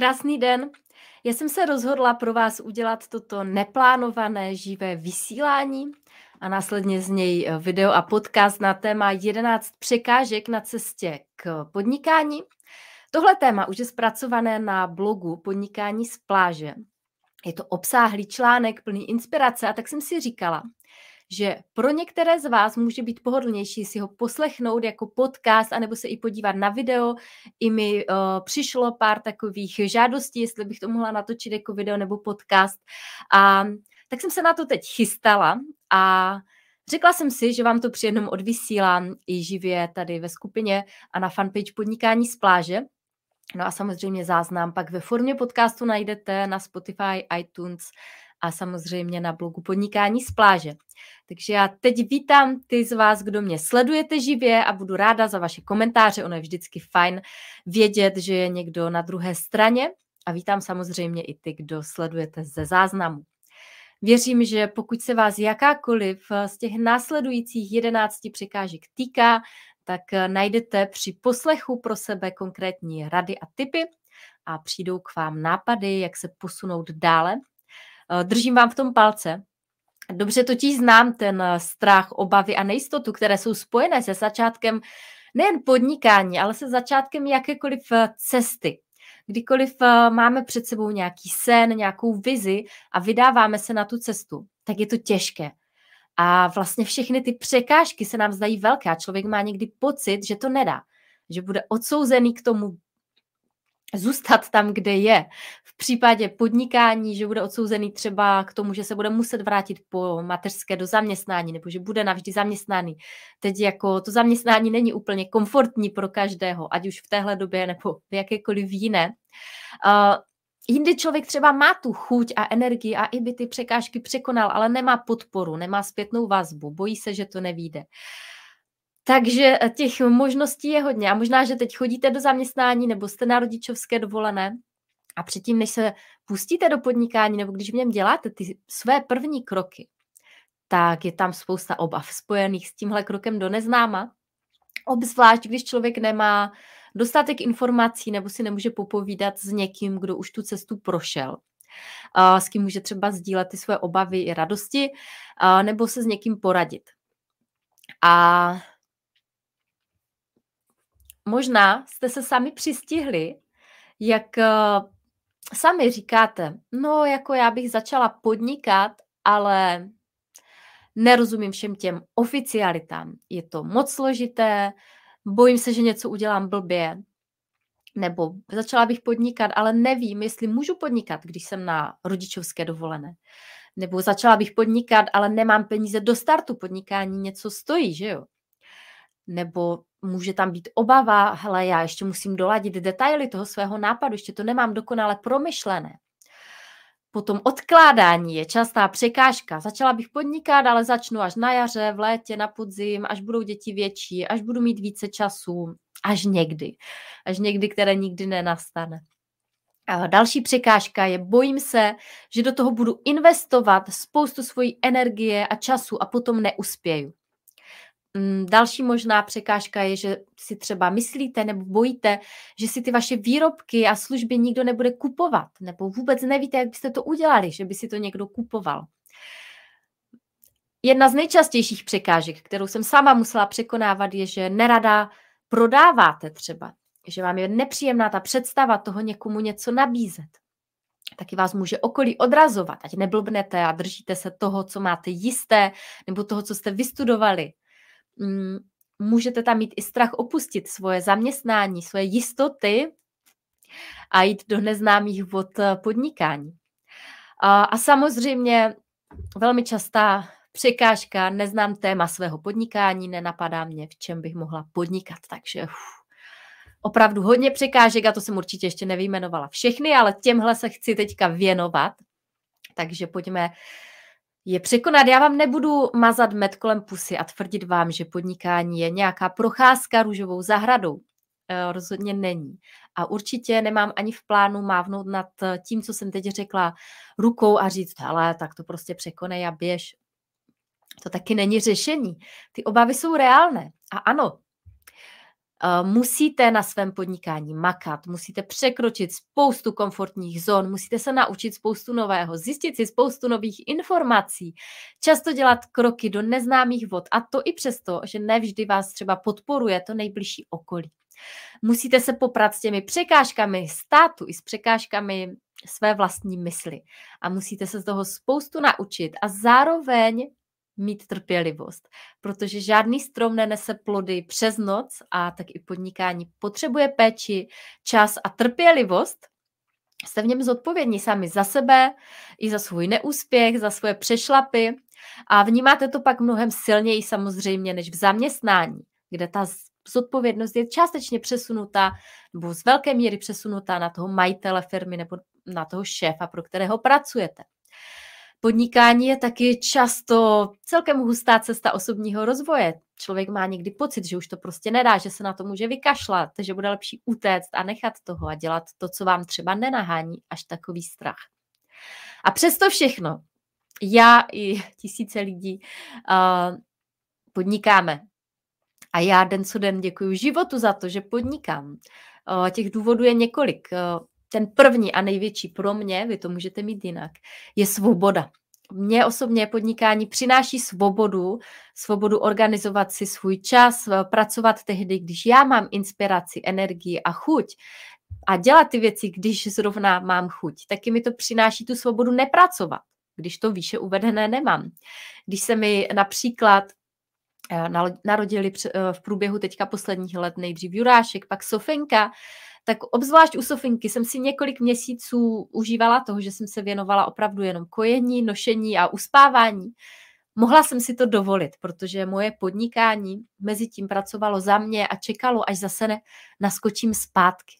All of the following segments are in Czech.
Krásný den. Já jsem se rozhodla pro vás udělat toto neplánované živé vysílání a následně z něj eh, video a podcast na téma 11 překážek na cestě k podnikání. Tohle téma už je zpracované na blogu Podnikání z pláže. Je to obsáhlý článek plný inspirace a tak jsem si říkala, že pro některé z vás může být pohodlnější si ho poslechnout jako podcast, anebo se i podívat na video. I mi uh, přišlo pár takových žádostí, jestli bych to mohla natočit jako video nebo podcast. A tak jsem se na to teď chystala a Řekla jsem si, že vám to při jednom odvysílám i živě tady ve skupině a na fanpage Podnikání z pláže. No a samozřejmě záznam pak ve formě podcastu najdete na Spotify, iTunes a samozřejmě na blogu Podnikání z pláže. Takže já teď vítám ty z vás, kdo mě sledujete živě a budu ráda za vaše komentáře. Ono je vždycky fajn vědět, že je někdo na druhé straně a vítám samozřejmě i ty, kdo sledujete ze záznamu. Věřím, že pokud se vás jakákoliv z těch následujících jedenácti překážek týká, tak najdete při poslechu pro sebe konkrétní rady a typy a přijdou k vám nápady, jak se posunout dále. Držím vám v tom palce, Dobře totiž znám ten eh, strach, obavy a nejistotu, které jsou spojené se začátkem nejen podnikání, ale se začátkem jakékoliv eh, cesty. Kdykoliv eh, máme před sebou nějaký sen, nějakou vizi a vydáváme se na tu cestu, tak je to těžké. A vlastně všechny ty překážky se nám zdají velké a člověk má někdy pocit, že to nedá, že bude odsouzený k tomu zůstat tam, kde je. V případě podnikání, že bude odsouzený třeba k tomu, že se bude muset vrátit po mateřské do zaměstnání, nebo že bude navždy zaměstnaný. Teď jako to zaměstnání není úplně komfortní pro každého, ať už v téhle době nebo v jakékoliv jiné. Uh, Jindy člověk třeba má tu chuť a energii a i by ty překážky překonal, ale nemá podporu, nemá zpětnou vazbu, bojí se, že to nevíde. Uh, takže eh, těch možností je hodně. A možná, že teď chodíte do zaměstnání nebo jste na rodičovské dovolené a předtím, než se pustíte do podnikání nebo když v něm děláte ty své první kroky, tak je tam spousta obav spojených s tímhle krokem do neznáma. Obzvlášť, když člověk nemá dostatek informací nebo si nemůže popovídat s někým, kdo už tu cestu prošel. S kým může třeba sdílet ty své obavy i radosti, nebo se s někým poradit. A možná jste se sami přistihli, jak eh, sami říkáte, no jako já bych začala podnikat, ale nerozumím všem těm oficialitám. Je to moc složité, bojím se, že něco udělám blbě, nebo začala bych podnikat, ale nevím, jestli můžu podnikat, když jsem na rodičovské dovolené. Nebo začala bych podnikat, ale nemám peníze do startu podnikání, něco stojí, že jo? Nebo může tam být obava, hele, já ještě musím doladit detaily toho svého nápadu, ještě to nemám dokonale promyšlené. Potom odkládání je častá překážka. Začala bych podnikat, ale začnu až na jaře, v létě, na podzim, až budou děti větší, až budu mít více času, až někdy. Až někdy, které nikdy nenastane. A další překážka je, bojím se, že do toho budu investovat spoustu svojí energie a času a potom neuspěju. Mm, další možná překážka je, že si třeba myslíte nebo bojíte, že si ty vaše výrobky a služby nikdo nebude kupovat, nebo vůbec nevíte, jak byste to udělali, že by si to někdo kupoval. Jedna z nejčastějších překážek, kterou jsem sama musela překonávat, je, že nerada prodáváte třeba, že vám je nepříjemná ta představa toho někomu něco nabízet. Taky vás může okolí odrazovat, ať neblbnete a držíte se toho, co máte jisté, nebo toho, co jste vystudovali. Mm, můžete tam mít i strach opustit svoje zaměstnání, svoje jistoty a jít do neznámých vod eh, podnikání. A, samozřejmě velmi častá překážka, neznám téma svého podnikání, nenapadá mě, v čem bych mohla podnikat, takže uf, opravdu hodně překážek a to jsem určitě ještě nevyjmenovala všechny, ale těmhle se chci teďka věnovat, takže pojďme je překonat. Já vám nebudu mazat med kolem pusy a tvrdit vám, že podnikání je nějaká procházka růžovou zahradou. E, rozhodně není. A určitě nemám ani v plánu mávnout nad tím, co jsem teď řekla, rukou a říct, ale tak to prostě překonej a běž. To taky není řešení. Ty obavy jsou reálné. A ano, musíte na svém podnikání makat, musíte překročit spoustu komfortních zón, musíte se naučit spoustu nového, zjistit si spoustu nových informací, často dělat kroky do neznámých vod a to i přesto, že nevždy vás třeba podporuje to nejbližší okolí. Musíte se poprat s těmi překážkami státu i s překážkami své vlastní mysli. A musíte se z toho spoustu naučit a zároveň mít trpělivost, protože žádný strom nenese plody přes noc a tak i podnikání potřebuje péči, čas a trpělivost. Jste v něm zodpovědní sami za sebe, i za svůj neúspěch, za svoje přešlapy a vnímáte to pak mnohem silněji samozřejmě než v zaměstnání, kde ta zodpovědnost je částečně přesunutá nebo z velké míry přesunutá na toho majitele firmy nebo na toho šéfa, pro kterého pracujete. Podnikání je taky často celkem hustá cesta osobního rozvoje. Člověk má někdy pocit, že už to prostě nedá, že se na to může vykašlat, že bude lepší utéct a nechat toho a dělat to, co vám třeba nenahání až takový strach. A přesto všechno, já i tisíce lidí uh, podnikáme. A já den co den děkuji životu za to, že podnikám. Uh, těch důvodů je několik. Uh, ten první a největší pro mě, vy to můžete mít jinak, je svoboda. Mně osobně podnikání přináší svobodu, svobodu organizovat si svůj čas, pracovat tehdy, když já mám inspiraci, energii a chuť a dělat ty věci, když zrovna mám chuť. Taky mi to přináší tu svobodu nepracovat, když to výše uvedené nemám. Když se mi například eh, narodili eh, v průběhu teďka posledních let nejdřív Jurášek, pak Sofenka, tak obzvlášť u Sofinky jsem si několik měsíců užívala toho, že jsem se věnovala opravdu jenom kojení, nošení a uspávání. Mohla jsem si to dovolit, protože moje podnikání mezi tím pracovalo za mě a čekalo, až zase ne, naskočím zpátky.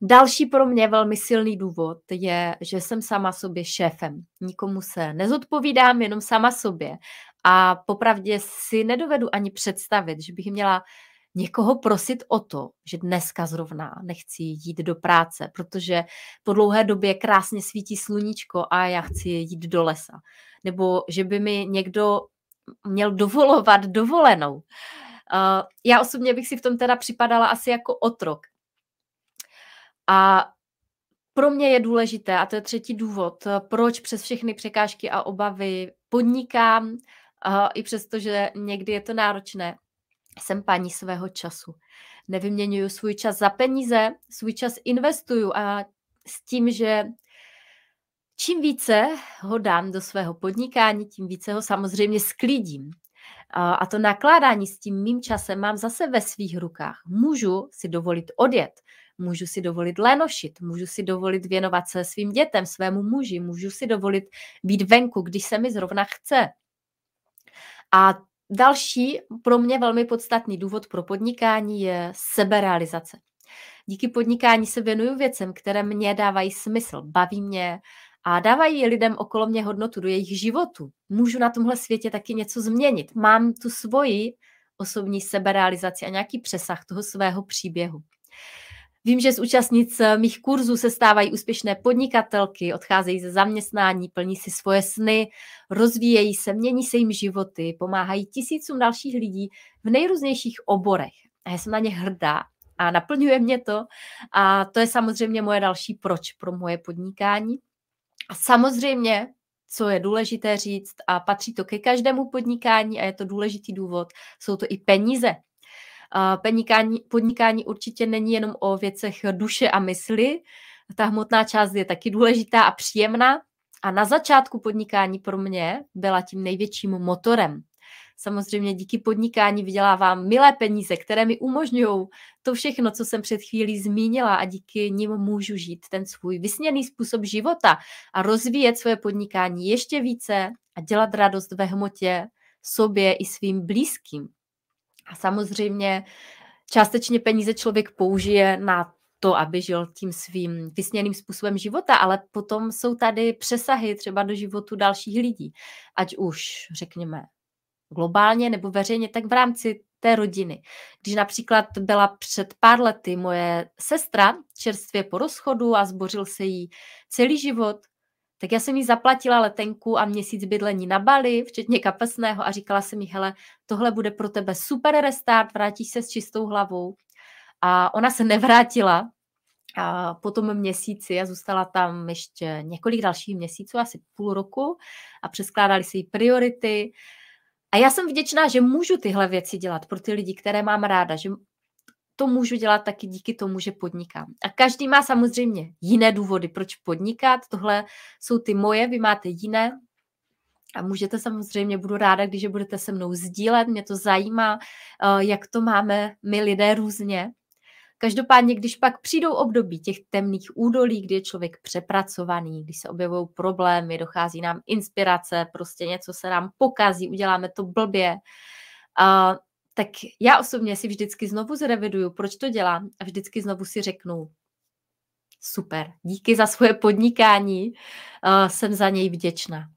Další pro mě velmi silný důvod je, že jsem sama sobě šéfem. Nikomu se nezodpovídám, jenom sama sobě. A popravdě si nedovedu ani představit, že bych měla někoho prosit o to, že dneska zrovna nechci jít do práce, protože po dlouhé době krásně svítí sluníčko a já chci jít do lesa. Nebo že by mi někdo měl dovolovat dovolenou. Uh, já osobně bych si v tom teda připadala asi jako otrok. A pro mě je důležité, a to je třetí důvod, proč přes všechny překážky a obavy podnikám, uh, i přesto, že někdy je to náročné, jsem paní svého času. Nevyměňuju svůj čas za peníze, svůj čas investuju a s tím, že čím více ho dám do svého podnikání, tím více ho samozřejmě sklidím. A to nakládání s tím mým časem mám zase ve svých rukách. Můžu si dovolit odjet, můžu si dovolit lénošit, můžu si dovolit věnovat se svým dětem, svému muži, můžu si dovolit být venku, když se mi zrovna chce. A Další pro mě velmi podstatný důvod pro podnikání je seberealizace. Díky podnikání se věnuju věcem, které mě dávají smysl, baví mě a dávají lidem okolo mě hodnotu do jejich životu. Můžu na tomhle světě taky něco změnit. Mám tu svoji osobní seberealizaci a nějaký přesah toho svého příběhu. Vím, že z účastnic eh, mých kurzů se stávají úspěšné podnikatelky, odcházejí ze zaměstnání, plní si svoje sny, rozvíjejí se, mění se jim životy, pomáhají tisícům dalších lidí v nejrůznějších oborech. A já jsem na ně hrdá a naplňuje mě to. A to je samozřejmě moje další proč pro moje podnikání. A samozřejmě, co je důležité říct, a patří to ke každému podnikání a je to důležitý důvod, jsou to i peníze. Podnikání, podnikání určitě není jenom o věcech duše a mysli. Ta hmotná část je taky důležitá a příjemná. A na začátku podnikání pro mě byla tím největším motorem. Samozřejmě díky podnikání vydělávám milé peníze, které mi umožňují to všechno, co jsem před chvílí zmínila a díky nim můžu žít ten svůj vysněný způsob života a rozvíjet svoje podnikání ještě více a dělat radost ve hmotě sobě i svým blízkým. A samozřejmě částečně peníze člověk použije na to, aby žil tím svým vysněným způsobem života, ale potom jsou tady přesahy třeba do životu dalších lidí, ať už řekněme globálně nebo veřejně, tak v rámci té rodiny. Když například byla před pár lety moje sestra čerstvě po rozchodu a zbořil se jí celý život, Tak já jsem jí zaplatila letenku a měsíc bydlení na Bali, včetně kapesného a říkala jsem jí, hele, tohle bude pro tebe super restart, vrátíš se s čistou hlavou. A ona se nevrátila a po tom měsíci a zůstala tam ještě několik dalších měsíců, asi půl roku a přeskládali si jí priority. A já jsem vděčná, že můžu tyhle věci dělat pro ty lidi, které mám ráda, že to můžu dělat taky díky tomu, že podnikám. A každý má samozřejmě jiné důvody, proč podnikat. Tohle jsou ty moje, vy máte jiné. A můžete samozřejmě, budu ráda, když je budete se mnou sdílet, mě to zajímá, eh, jak to máme my lidé různě. Každopádně, když pak přijdou období těch temných údolí, kdy je člověk přepracovaný, když se objevují problémy, dochází nám inspirace, prostě něco se nám pokazí, uděláme to blbě, uh, tak já osobně si vždycky znovu zreviduju, proč to dělám a vždycky znovu si řeknu, super, díky za svoje podnikání, uh, jsem za něj vděčná.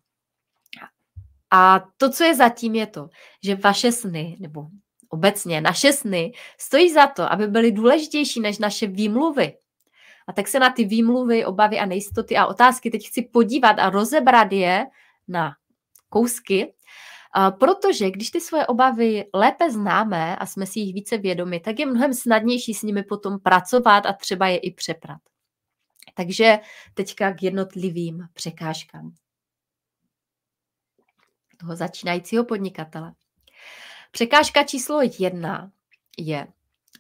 A to, co je zatím, je to, že vaše sny, nebo obecně naše sny, stojí za to, aby byly důležitější než naše výmluvy. A tak se na ty výmluvy, obavy a nejistoty a otázky teď chci podívat a rozebrat je na kousky, protože když ty svoje obavy lépe známe a jsme si jich více vědomi, tak je mnohem snadnější s nimi potom pracovat a třeba je i přeprat. Takže teďka k jednotlivým překážkám toho začínajícího podnikatele. Překážka číslo jedna je,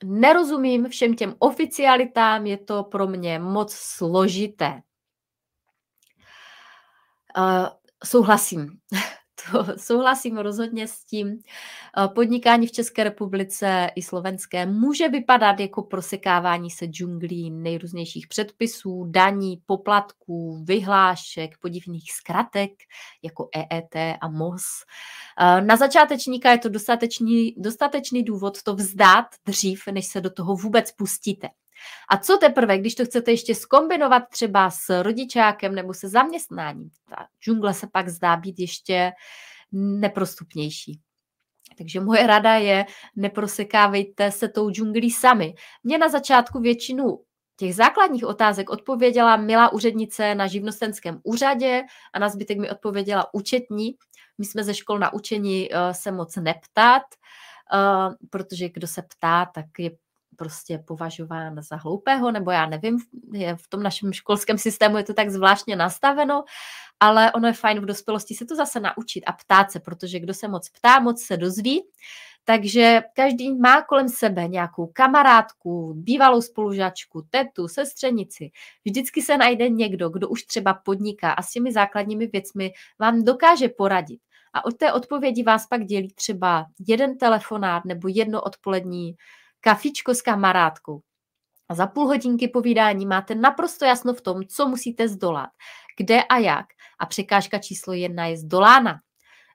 nerozumím všem těm oficialitám, je to pro mě moc složité. Uh, souhlasím. to souhlasím rozhodně s tím. Eh, podnikání v České republice i slovenské může vypadat jako prosekávání se džunglí nejrůznějších předpisů, daní, poplatků, vyhlášek, podivných zkratek jako EET a MOS. Eh, na začátečníka je to dostatečný, dostatečný důvod to vzdát dřív, než se do toho vůbec pustíte. A co teprve, když to chcete ještě skombinovat třeba s rodičákem nebo se zaměstnáním, ta džungle se pak zdá být ještě neprostupnější. Takže moje rada je, neprosekávejte se tou džunglí sami. Mě na začátku většinu těch základních otázek odpověděla milá úřednice na živnostenském úřadě a na zbytek mi odpověděla účetní. My jsme ze škol naučeni uh, se moc neptat, uh, protože kdo se ptá, tak je prostě považován za hloupého, nebo já nevím, je v tom našem školském systému je to tak zvláštně nastaveno, ale ono je fajn v dospělosti se to zase naučit a ptát se, protože kdo se moc ptá, moc se dozví. Takže každý má kolem sebe nějakou kamarádku, bývalou spolužačku, tetu, sestřenici. Vždycky se najde někdo, kdo už třeba podniká a s těmi základními věcmi vám dokáže poradit. A od té odpovědi vás pak dělí třeba jeden telefonát nebo jedno odpolední kafičko s kamarádkou. A za půl hodinky povídání máte naprosto jasno v tom, co musíte zdolat, kde a jak. A překážka číslo jedna je zdolána.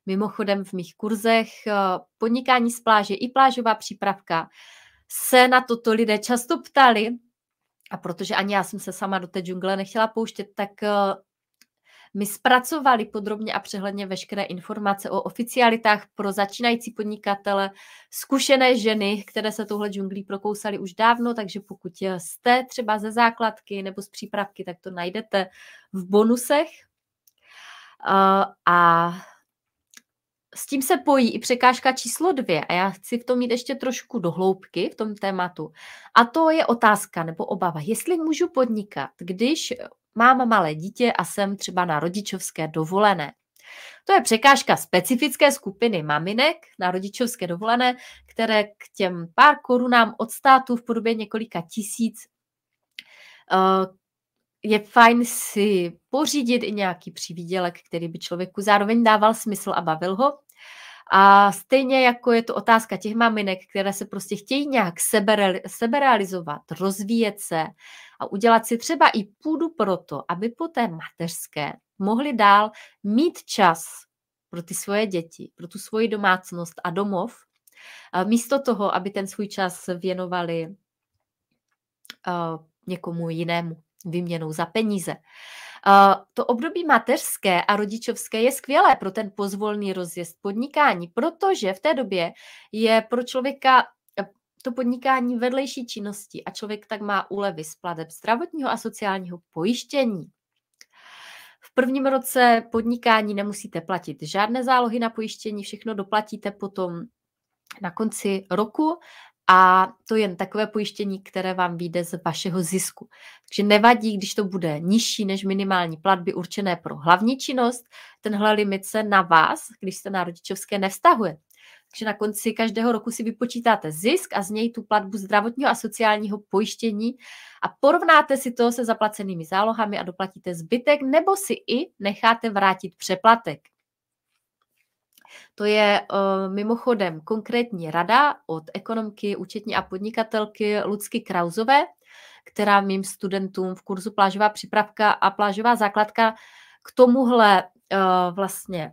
Mimochodem v mých kurzech eh, podnikání z pláže i plážová přípravka se na toto lidé často ptali, a protože ani já jsem se sama do té džungle nechtěla pouštět, tak eh, my zpracovali podrobně a přehledně veškeré informace o oficialitách pro začínající podnikatele, zkušené ženy, které se touhle džunglí prokousaly už dávno, takže pokud jste třeba ze základky nebo z přípravky, tak to najdete v bonusech. A s tím se pojí i překážka číslo dvě a já chci v tom mít ještě trošku do hloubky v tom tématu. A to je otázka nebo obava, jestli můžu podnikat, když mám malé dítě a jsem třeba na rodičovské dovolené. To je překážka specifické skupiny maminek na rodičovské dovolené, které k těm pár korunám od státu v podobě několika tisíc eh, je fajn si pořídit i nějaký přivídělek, který by člověku zároveň dával smysl a bavil ho. A stejně jako je to otázka těch maminek, které se prostě chtějí nějak seberealizovat, rozvíjet se a udělat si třeba i půdu pro to, aby po té mateřské mohli dál mít čas pro ty svoje děti, pro tu svoji domácnost a domov, místo toho, aby ten svůj čas věnovali někomu jinému výměnou za peníze. To období mateřské a rodičovské je skvělé pro ten pozvolný rozjezd podnikání, protože v té době je pro člověka eh, to podnikání vedlejší činnosti a člověk tak má úlevy z plateb zdravotního a sociálního pojištění. V prvním roce podnikání nemusíte platit žádné zálohy na pojištění, všechno doplatíte potom na konci roku a to jen takové pojištění, které vám vyjde z vašeho zisku. Takže nevadí, když to bude nižší než minimální platby určené pro hlavní činnost, tenhle limit se na vás, když jste na rodičovské, nevztahuje. Takže na konci každého roku si vypočítáte zisk a z něj tu platbu zdravotního a sociálního pojištění a porovnáte si to se zaplacenými zálohami a doplatíte zbytek, nebo si i necháte vrátit přeplatek. To je uh, mimochodem konkrétní rada od ekonomky, účetní a podnikatelky Lucky Krauzové, která mým studentům v kurzu Plážová připravka a Plážová základka k tomuhle uh, vlastně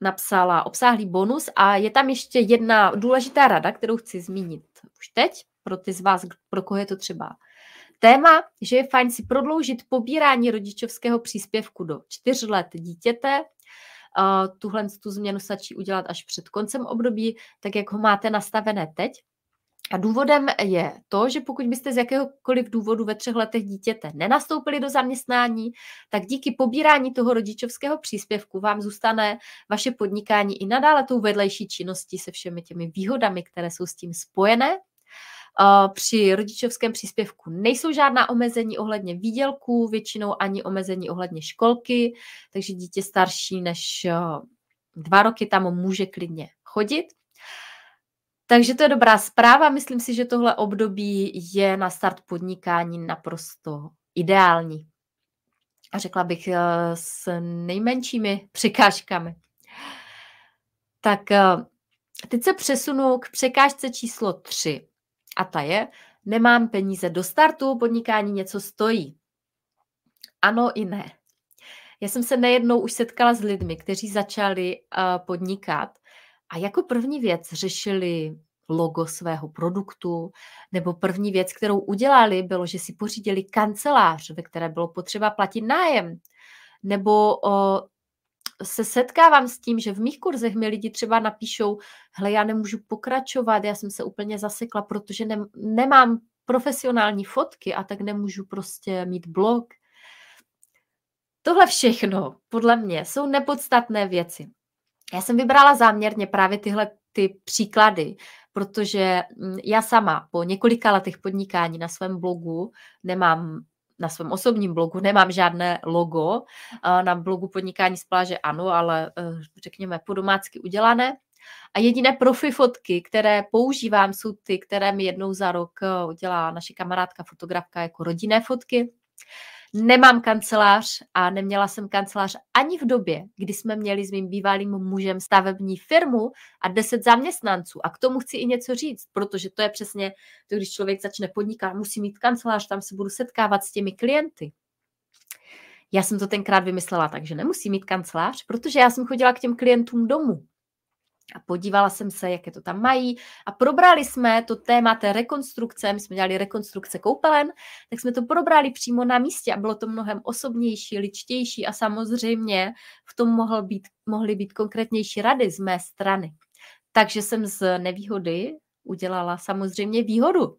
napsala obsáhlý bonus a je tam ještě jedna důležitá rada, kterou chci zmínit už teď, pro ty z vás, pro koho je to třeba téma, že je fajn si prodloužit pobírání rodičovského příspěvku do čtyř let dítěte. Tuhle tu změnu stačí udělat až před koncem období, tak jak ho máte nastavené teď. A důvodem je to, že pokud byste z jakéhokoliv důvodu ve třech letech dítěte nenastoupili do zaměstnání, tak díky pobírání toho rodičovského příspěvku vám zůstane vaše podnikání i nadále tou vedlejší činností se všemi těmi výhodami, které jsou s tím spojené. Při rodičovském příspěvku nejsou žádná omezení ohledně výdělků, většinou ani omezení ohledně školky, takže dítě starší než dva roky tam může klidně chodit. Takže to je dobrá zpráva. Myslím si, že tohle období je na start podnikání naprosto ideální. A řekla bych eh, s nejmenšími překážkami. Tak eh, teď se přesunu k překážce číslo 3. A ta je, nemám peníze do startu, podnikání něco stojí. Ano i ne. Já jsem se nejednou už setkala s lidmi, kteří začali uh, podnikat a jako první věc řešili logo svého produktu, nebo první věc, kterou udělali, bylo, že si pořídili kancelář, ve které bylo potřeba platit nájem. Nebo o, se setkávám s tím, že v mých kurzech mi lidi třeba napíšou, hle, já nemůžu pokračovat, já jsem se úplně zasekla, protože ne, nemám profesionální fotky a tak nemůžu prostě mít blog. Tohle všechno, podle mě, jsou nepodstatné věci. Já jsem vybrala záměrně právě tyhle ty příklady, protože mm, já sama po několika letech podnikání na svém blogu nemám na svém osobním blogu nemám žádné logo. Na blogu podnikání z pláže ano, ale eh, řekněme po domácky udělané. A jediné profi fotky, které používám, jsou ty, které mi jednou za rok eh, udělá naše kamarádka fotografka jako rodinné fotky. Nemám kancelář a neměla jsem kancelář ani v době, kdy jsme měli s mým bývalým mužem stavební firmu a 10 zaměstnanců. A k tomu chci i něco říct, protože to je přesně to, když člověk začne podnikat, musí mít kancelář, tam se budu setkávat s těmi klienty. Já jsem to tenkrát vymyslela tak, že nemusí mít kancelář, protože já jsem chodila k těm klientům domů a podívala jsem se, jaké to tam mají a probrali jsme to téma té rekonstrukce, my jsme dělali rekonstrukce koupelen, tak jsme to probrali přímo na místě a bylo to mnohem osobnější, ličtější a samozřejmě v tom mohl být, mohly být konkrétnější rady z mé strany. Takže jsem z nevýhody udělala samozřejmě výhodu.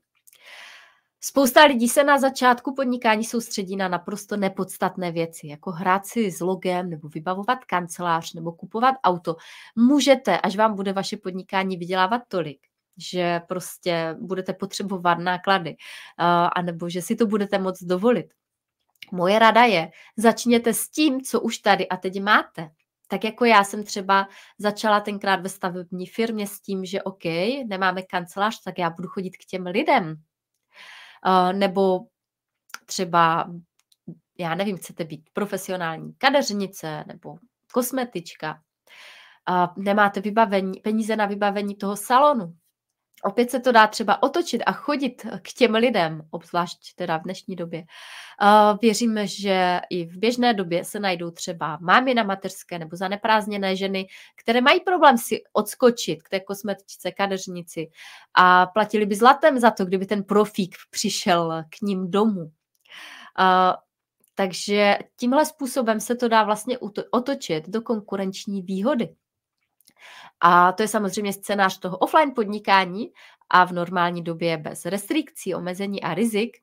Spousta lidí se na začátku podnikání soustředí na naprosto nepodstatné věci, jako hrát si s logem, nebo vybavovat kancelář, nebo kupovat auto. Můžete, až vám bude vaše podnikání vydělávat tolik, že prostě budete potřebovat náklady, anebo že si to budete moct dovolit. Moje rada je, začněte s tím, co už tady a teď máte. Tak jako já jsem třeba začala tenkrát ve stavební firmě s tím, že OK, nemáme kancelář, tak já budu chodit k těm lidem, nebo třeba, já nevím, chcete být profesionální kadeřnice nebo kosmetička, nemáte vybavení, peníze na vybavení toho salonu, Opět se to dá třeba otočit a chodit k těm lidem, obzvlášť teda v dnešní době. Věříme, že i v běžné době se najdou třeba mámy na mateřské nebo zaneprázdněné ženy, které mají problém si odskočit k té kosmetičce, kadeřnici a platili by zlatem za to, kdyby ten profík přišel k ním domů. Takže tímhle způsobem se to dá vlastně otočit do konkurenční výhody. A to je samozřejmě scénář toho offline podnikání a v normální době bez restrikcí, omezení a rizik.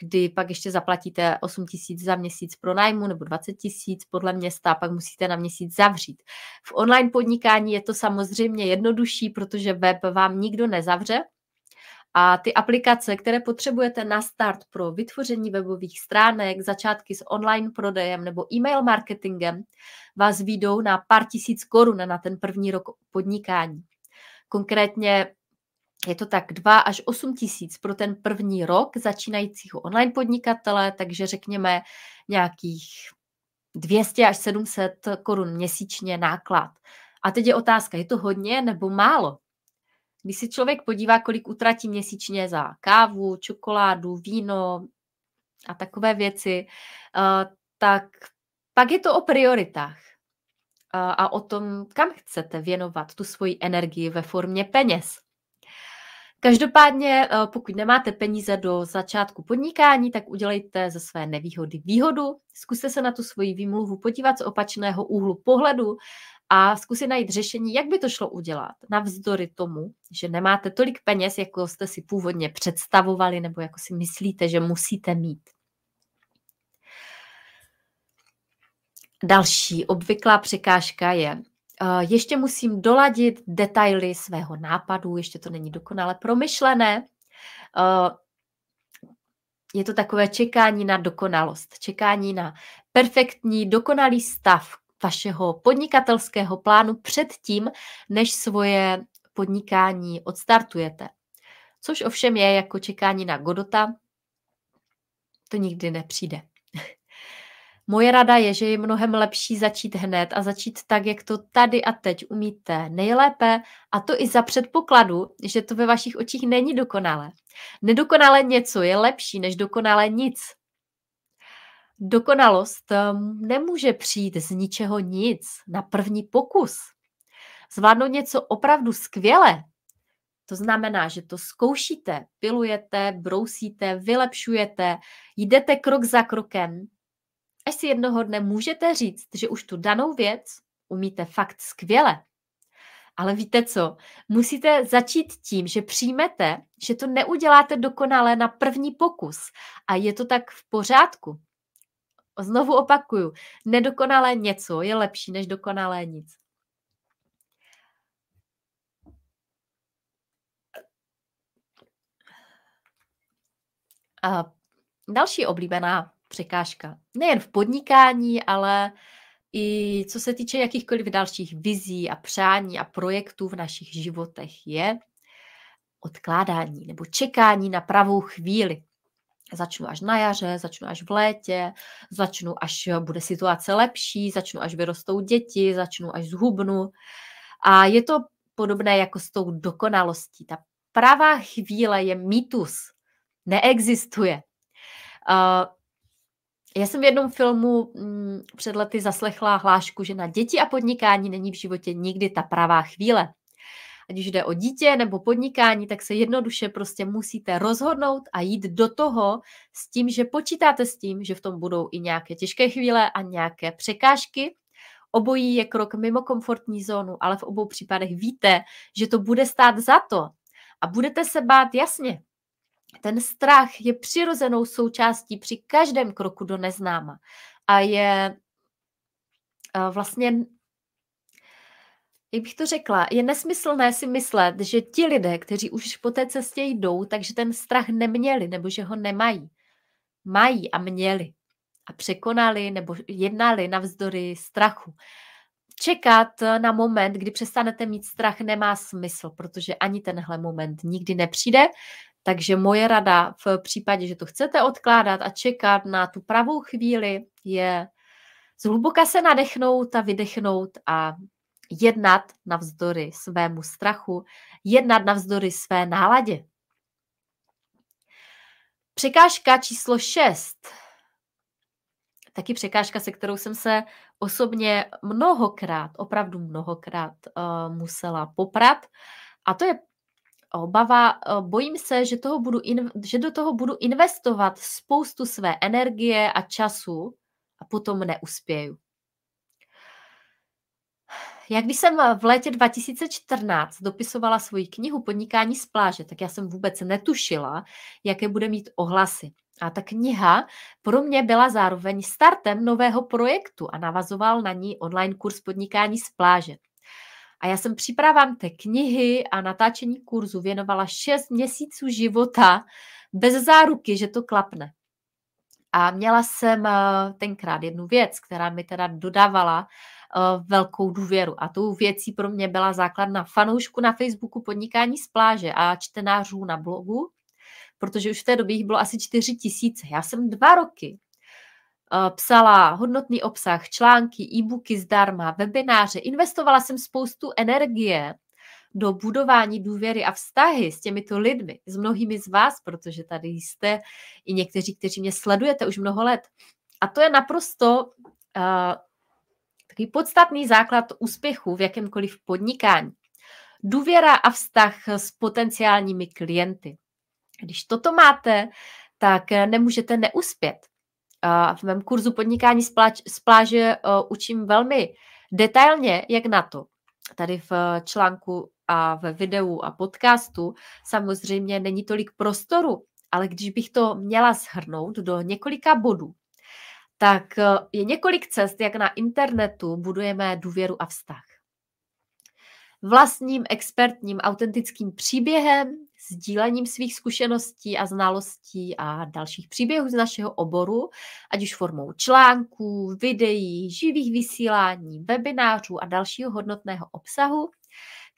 kdy pak ještě zaplatíte 8 tisíc za měsíc pro nájmu nebo 20 tisíc podle města, pak musíte na měsíc zavřít. V online podnikání je to samozřejmě jednodušší, protože web vám nikdo nezavře, a ty aplikace, které potřebujete na start pro vytvoření webových stránek, začátky s online prodejem nebo e-mail marketingem, vás výjdou na pár tisíc korun na ten první rok podnikání. Konkrétně je to tak 2 až 8 tisíc pro ten první rok začínajícího online podnikatele, takže řekněme nějakých 200 až 700 korun měsíčně náklad. A teď je otázka, je to hodně nebo málo? Když si člověk podívá, kolik utratí měsíčně za kávu, čokoládu, víno a takové věci, eh, tak pak je to o prioritách a o tom, kam chcete věnovat tu svoji energii ve formě peněz. Každopádně, eh, pokud nemáte peníze do začátku podnikání, tak udělejte ze své nevýhody výhodu. Zkuste se na tu svoji výmluvu podívat z opačného úhlu pohledu a zkusit najít řešení, jak by to šlo udělat, navzdory tomu, že nemáte tolik peněz, jako jste si původně představovali nebo jako si myslíte, že musíte mít. Další obvyklá překážka je, uh, ještě musím doladit detaily svého nápadu, ještě to není dokonale promyšlené. Uh, je to takové čekání na dokonalost, čekání na perfektní, dokonalý stav vašeho podnikatelského plánu předtím, než svoje podnikání odstartujete. Což ovšem je jako čekání na Godota, to nikdy nepřijde. Moje rada je, že je mnohem lepší začít hned a začít tak, jak to tady a teď umíte nejlépe a to i za předpokladu, že to ve vašich očích není dokonalé. Nedokonale něco je lepší než dokonale nic. Dokonalost ehm, nemůže přijít z ničeho nic na první pokus. Zvládnout něco opravdu skvěle, to znamená, že to zkoušíte, pilujete, brousíte, vylepšujete, jdete krok za krokem, až si jednoho dne můžete říct, že už tu danou věc umíte fakt skvěle. Ale víte co? Musíte začít tím, že přijmete, že to neuděláte dokonale na první pokus. A je to tak v pořádku. Znovu opakuju, nedokonalé něco je lepší než dokonalé nic. A další oblíbená překážka. Nejen v podnikání, ale i co se týče jakýchkoliv dalších vizí a přání a projektů v našich životech je odkládání nebo čekání na pravou chvíli. Začnu až na jaře, začnu až v létě, začnu až bude situace lepší, začnu až vyrostou děti, začnu až zhubnu. A je to podobné jako s tou dokonalostí. Ta pravá chvíle je mýtus. Neexistuje. Uh, já jsem v jednom filmu mm, před lety zaslechla hlášku, že na děti a podnikání není v životě nikdy ta pravá chvíle ať už jde o dítě nebo podnikání, tak se jednoduše prostě musíte rozhodnout a jít do toho s tím, že počítáte s tím, že v tom budou i nějaké těžké chvíle a nějaké překážky. Obojí je krok mimo komfortní zónu, ale v obou případech víte, že to bude stát za to a budete se bát jasně. Ten strach je přirozenou součástí při každém kroku do neznáma a je eh, vlastně jak bych to řekla, je nesmyslné si myslet, že ti lidé, kteří už po té cestě jdou, takže ten strach neměli nebo že ho nemají. Mají a měli. A překonali nebo jednali navzdory strachu. Čekat na moment, kdy přestanete mít strach, nemá smysl, protože ani tenhle moment nikdy nepřijde. Takže moje rada v případě, že to chcete odkládat a čekat na tu pravou chvíli, je zhluboka se nadechnout a vydechnout a jednat navzdory svému strachu, jednat navzdory své náladě. Překážka číslo 6. Taky překážka, se kterou jsem se osobně mnohokrát, opravdu mnohokrát uh, musela poprat. A to je obava, uh, bojím se, že, toho budu in, že do toho budu investovat spoustu své energie a času a potom neuspěju. Jak když jsem v létě 2014 dopisovala svoji knihu Podnikání z pláže, tak já jsem vůbec netušila, jaké bude mít ohlasy. A ta kniha pro mě byla zároveň startem nového projektu a navazoval na ní online kurz Podnikání z pláže. A já jsem přípravám té knihy a natáčení kurzu věnovala 6 měsíců života bez záruky, že to klapne. A měla jsem eh, tenkrát jednu věc, která mi teda dodávala eh, velkou důvěru. A tou věcí pro mě byla základna fanoušku na Facebooku Podnikání z pláže a čtenářů na blogu, protože už v té době jich bylo asi 4 tisíce. Já jsem dva roky eh, psala hodnotný obsah, články, e-booky zdarma, webináře, investovala jsem spoustu energie do budování důvěry a vztahy s těmito lidmi, s mnohými z vás, protože tady jste i někteří, kteří mě sledujete už mnoho let. A to je naprosto uh, takový podstatný základ úspěchu v jakémkoliv podnikání. Důvěra a vztah s potenciálními klienty. Když toto máte, tak nemůžete neuspět. V mém kurzu podnikání z, pláž, z pláže učím velmi detailně, jak na to. Tady v článku a ve videu a podcastu samozřejmě není tolik prostoru, ale když bych to měla shrnout do několika bodů, tak eh, je několik cest, jak na internetu budujeme důvěru a vztah. Vlastním expertním autentickým příběhem, sdílením svých zkušeností a znalostí a dalších příběhů z našeho oboru, ať už formou článků, videí, živých vysílání, webinářů a dalšího hodnotného obsahu,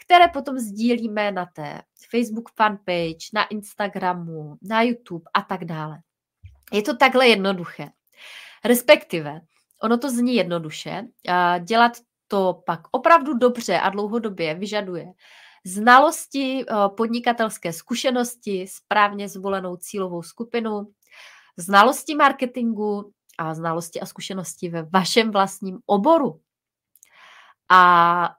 které potom sdílíme na té Facebook fanpage, na Instagramu, na YouTube a tak dále. Je to takhle jednoduché. Respektive, ono to zní jednoduše, dělat to pak opravdu dobře a dlouhodobě vyžaduje znalosti, podnikatelské zkušenosti, správně zvolenou cílovou skupinu, znalosti marketingu a znalosti a zkušenosti ve vašem vlastním oboru. A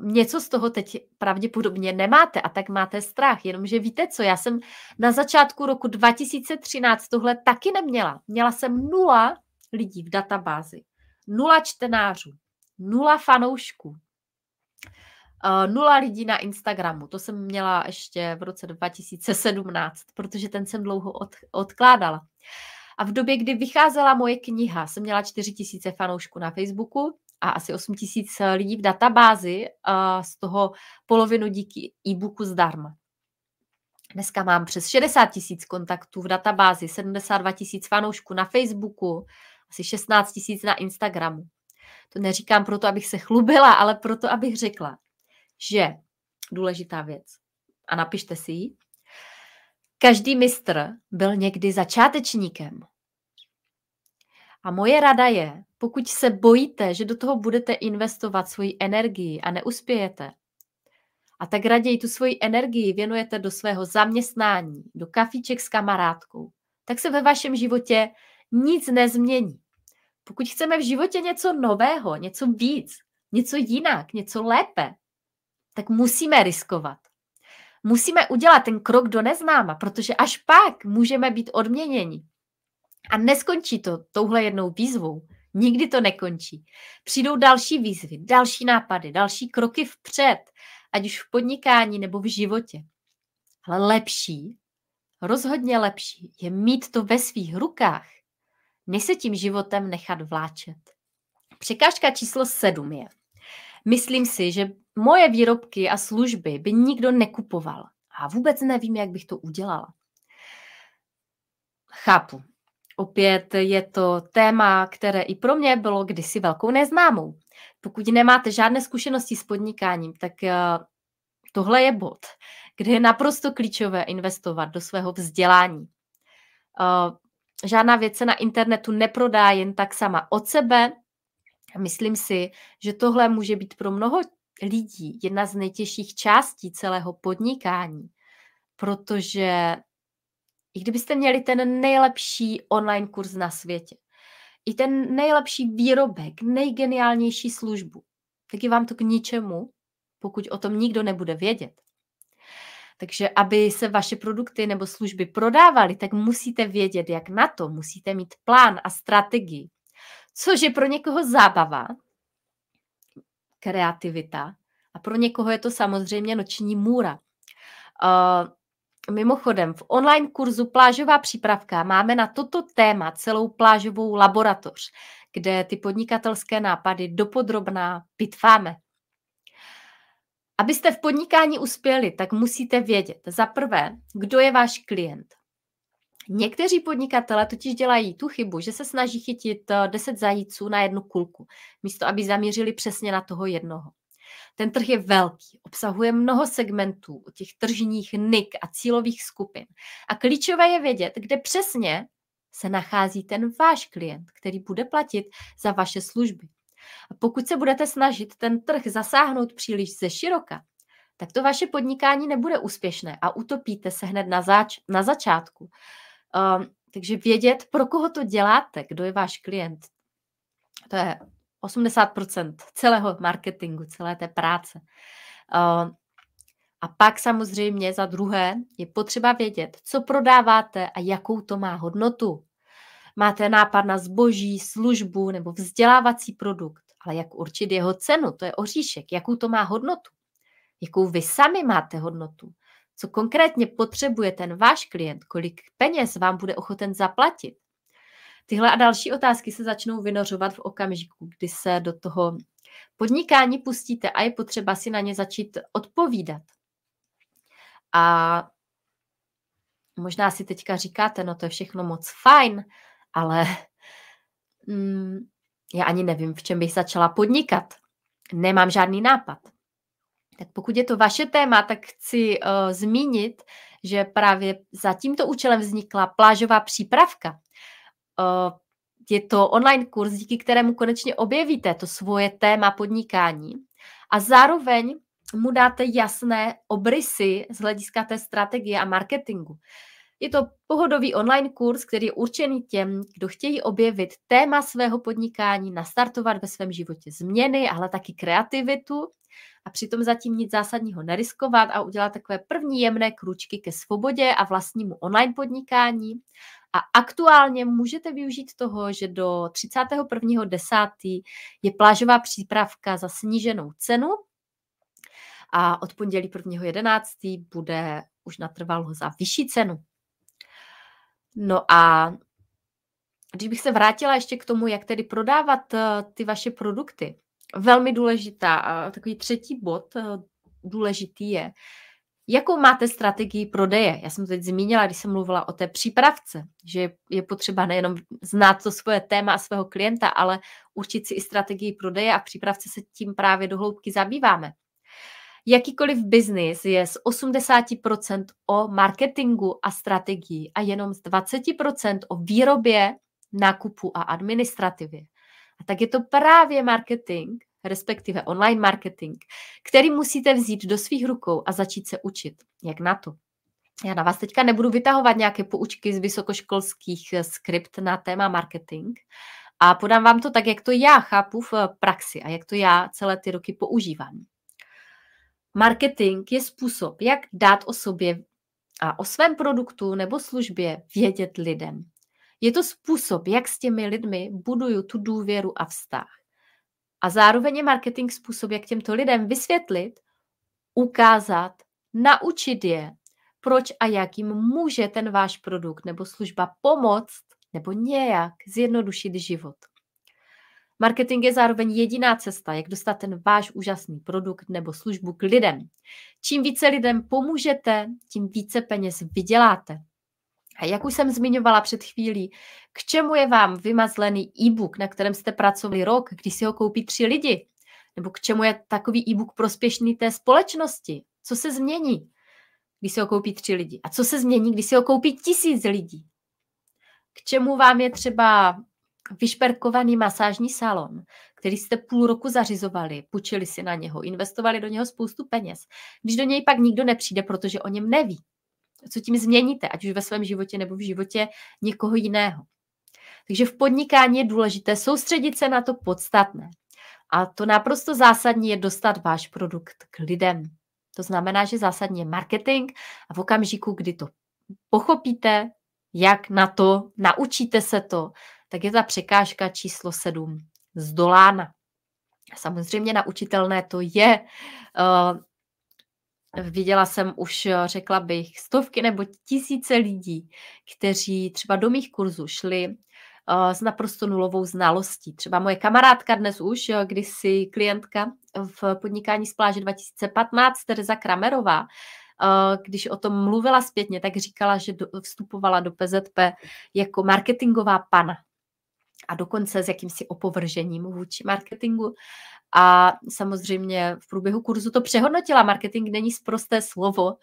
něco z toho teď pravděpodobně nemáte a tak máte strach, jenomže víte co, já jsem na začátku roku 2013 tohle taky neměla. Měla jsem nula lidí v databázi, nula čtenářů, nula fanoušků, Uh, nula lidí na Instagramu, to jsem měla ještě v roce 2017, protože ten jsem dlouho od, odkládala. A v době, kdy vycházela moje kniha, jsem měla 4000 fanoušků na Facebooku a asi 8 tisíc lidí v databázi, a z toho polovinu díky e-booku zdarma. Dneska mám přes 60 tisíc kontaktů v databázi, 72 tisíc fanoušků na Facebooku, asi 16 tisíc na Instagramu. To neříkám proto, abych se chlubila, ale proto, abych řekla, že důležitá věc, a napište si ji, každý mistr byl někdy začátečníkem. A moje rada je, pokud se bojíte, že do toho budete investovat svoji energii a neuspějete, a tak raději tu svoji energii věnujete do svého zaměstnání, do kafíček s kamarádkou, tak se ve vašem životě nic nezmění. Pokud chceme v životě něco nového, něco víc, něco jinak, něco lépe, tak musíme riskovat. Musíme udělat ten krok do neznáma, protože až pak můžeme být odměněni. A neskončí to touhle jednou výzvou. Nikdy to nekončí. Přijdou další výzvy, další nápady, další kroky vpřed, ať už v podnikání nebo v životě. Ale lepší, rozhodně lepší je mít to ve svých rukách, než se tím životem nechat vláčet. Překážka číslo sedm je. Myslím si, že moje výrobky a služby by nikdo nekupoval. A vůbec nevím, jak bych to udělala. Chápu, Opět je to téma, které i pro mě bylo kdysi velkou neznámou. Pokud nemáte žádné zkušenosti s podnikáním, tak eh, tohle je bod, kde je naprosto klíčové investovat do svého vzdělání. Žádná věc se na internetu neprodá jen tak sama od sebe. Myslím si, že tohle může být pro mnoho lidí jedna z nejtěžších částí celého podnikání, protože i kdybyste měli ten nejlepší online kurz na světě, i ten nejlepší výrobek, nejgeniálnější službu, tak je vám to k ničemu, pokud o tom nikdo nebude vědět. Takže aby se vaše produkty nebo služby prodávaly, tak musíte vědět, jak na to, musíte mít plán a strategii. Což je pro někoho zábava, kreativita a pro někoho je to samozřejmě noční můra. Uh, mimochodem, v online kurzu Plážová přípravka máme na toto téma celou plážovou laboratoř, kde ty podnikatelské nápady dopodrobná pitváme. Abyste v podnikání uspěli, tak musíte vědět za prvé, kdo je váš klient. Někteří podnikatele totiž dělají tu chybu, že se snaží chytit 10 eh, zajíců na jednu kulku, místo aby zamířili přesně na toho jednoho. Ten trh je velký, obsahuje mnoho segmentů, těch tržních nik a cílových skupin. A klíčové je vědět, kde přesně se nachází ten váš klient, který bude platit za vaše služby. A pokud se budete snažit ten trh zasáhnout příliš ze široka, tak to vaše podnikání nebude úspěšné a utopíte se hned na, zač- na začátku. Um, takže vědět, pro koho to děláte, kdo je váš klient, to je 80% celého marketingu, celé té práce. Uh, a pak samozřejmě za druhé je potřeba vědět, co prodáváte a jakou to má hodnotu. Máte nápad na zboží, službu nebo vzdělávací produkt, ale jak určit jeho cenu, to je oříšek, jakou to má hodnotu, jakou vy sami máte hodnotu, co konkrétně potřebuje ten váš klient, kolik peněz vám bude ochoten zaplatit. Tyhle a další otázky se začnou vynořovat v okamžiku, kdy se do toho podnikání pustíte a je potřeba si na ně začít odpovídat. A možná si teďka říkáte, no to je všechno moc fajn, ale mm, já ani nevím, v čem bych začala podnikat. Nemám žádný nápad. Tak pokud je to vaše téma, tak chci uh, zmínit, že právě za tímto účelem vznikla plážová přípravka. Uh, je to online kurz, díky kterému konečně objevíte to svoje téma podnikání a zároveň mu dáte jasné obrysy z hlediska té strategie a marketingu. Je to pohodový online kurz, který je určený těm, kdo chtějí objevit téma svého podnikání, nastartovat ve svém životě změny, ale taky kreativitu a přitom zatím nic zásadního neriskovat a udělat takové první jemné kručky ke svobodě a vlastnímu online podnikání. A aktuálně můžete využít toho, že do 31.10. je plážová přípravka za sníženou cenu a od pondělí 1.11. bude už natrvalo za vyšší cenu. No a když bych se vrátila ještě k tomu, jak tedy prodávat eh, ty vaše produkty, velmi důležitá, takový třetí bod eh, důležitý je, jakou máte strategii prodeje. Já jsem teď zmínila, když jsem mluvila o té přípravce, že je potřeba nejenom znát to svoje téma a svého klienta, ale určit si i strategii prodeje a přípravce se tím právě do hloubky zabýváme. Jakýkoliv biznis je z 80% o marketingu a strategii a jenom z 20% o výrobě, nákupu a administrativě. A tak je to právě marketing, respektive online marketing, který musíte vzít do svých rukou a začít se učit. Jak na to? Já na vás teďka nebudu vytahovat nějaké poučky z vysokoškolských skript na téma marketing a podám vám to tak, jak to já chápu v praxi a jak to já celé ty roky používám. Marketing je způsob, jak dát o sobě a o svém produktu nebo službě vědět lidem. Je to způsob, jak s těmi lidmi buduju tu důvěru a vztah. A zároveň je marketing způsob, jak těmto lidem vysvětlit, ukázat, naučit je, proč a jak jim může ten váš produkt nebo služba pomoct nebo nějak zjednodušit život. Marketing je zároveň jediná cesta, jak dostat ten váš úžasný produkt nebo službu k lidem. Čím více lidem pomůžete, tím více peněz vyděláte. A jak už jsem zmiňovala před chvílí, k čemu je vám vymazlený e-book, na kterém jste pracovali rok, když si ho koupí tři lidi? Nebo k čemu je takový e-book prospěšný té společnosti? Co se změní, když si ho koupí tři lidi? A co se změní, když si ho koupí tisíc lidí? K čemu vám je třeba vyšperkovaný masážní salon, který jste půl roku zařizovali, půjčili si na něho, investovali do něho spoustu peněz, když do něj pak nikdo nepřijde, protože o něm neví, co tím změníte, ať už ve svém životě nebo v životě někoho jiného. Takže v podnikání je důležité soustředit se na to podstatné. A to naprosto zásadní je dostat váš produkt k lidem. To znamená, že zásadně je marketing a v okamžiku, kdy to pochopíte, jak na to, naučíte se to, tak je ta překážka číslo 7 zdolána. Samozřejmě naučitelné to je. Uh, viděla jsem už, řekla bych, stovky nebo tisíce lidí, kteří třeba do mých kurzů šli uh, s naprosto nulovou znalostí. Třeba moje kamarádka dnes už, kdysi klientka v podnikání z pláže 2015, Tereza Kramerová, když o tom mluvila zpětně, tak říkala, že vstupovala do PZP jako marketingová pana a dokonce s jakýmsi opovržením vůči marketingu. A samozřejmě v průběhu kurzu to přehodnotila. Marketing není zprosté slovo.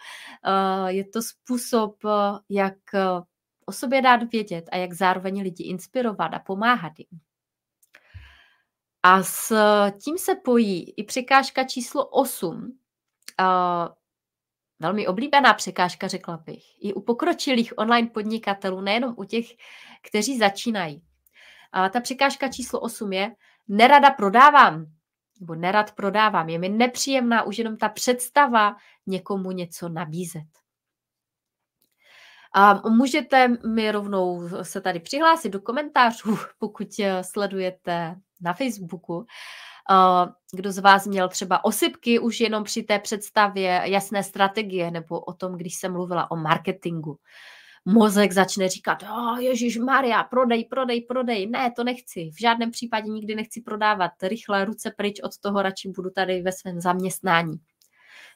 Eh, je to způsob, eh, jak eh, o sobě dát vědět a jak zároveň lidi inspirovat a pomáhat jim. A s tím se pojí i překážka číslo 8. Velmi oblíbená překážka, řekla bych. I u pokročilých online podnikatelů, nejenom u těch, kteří začínají. A ta překážka číslo 8 je, nerada prodávám, nebo nerad prodávám. Je mi nepříjemná už jenom ta představa někomu něco nabízet. A můžete mi rovnou se tady přihlásit do komentářů, pokud eh, sledujete na Facebooku. Eh, kdo z vás měl třeba osypky už jenom při té představě jasné strategie nebo o tom, když jsem mluvila o marketingu mozek začne říkat, oh, Ježíš Maria, prodej, prodej, prodej. Ne, to nechci. V žádném případě nikdy nechci prodávat. Rychle ruce pryč od toho, radši budu tady ve svém zaměstnání.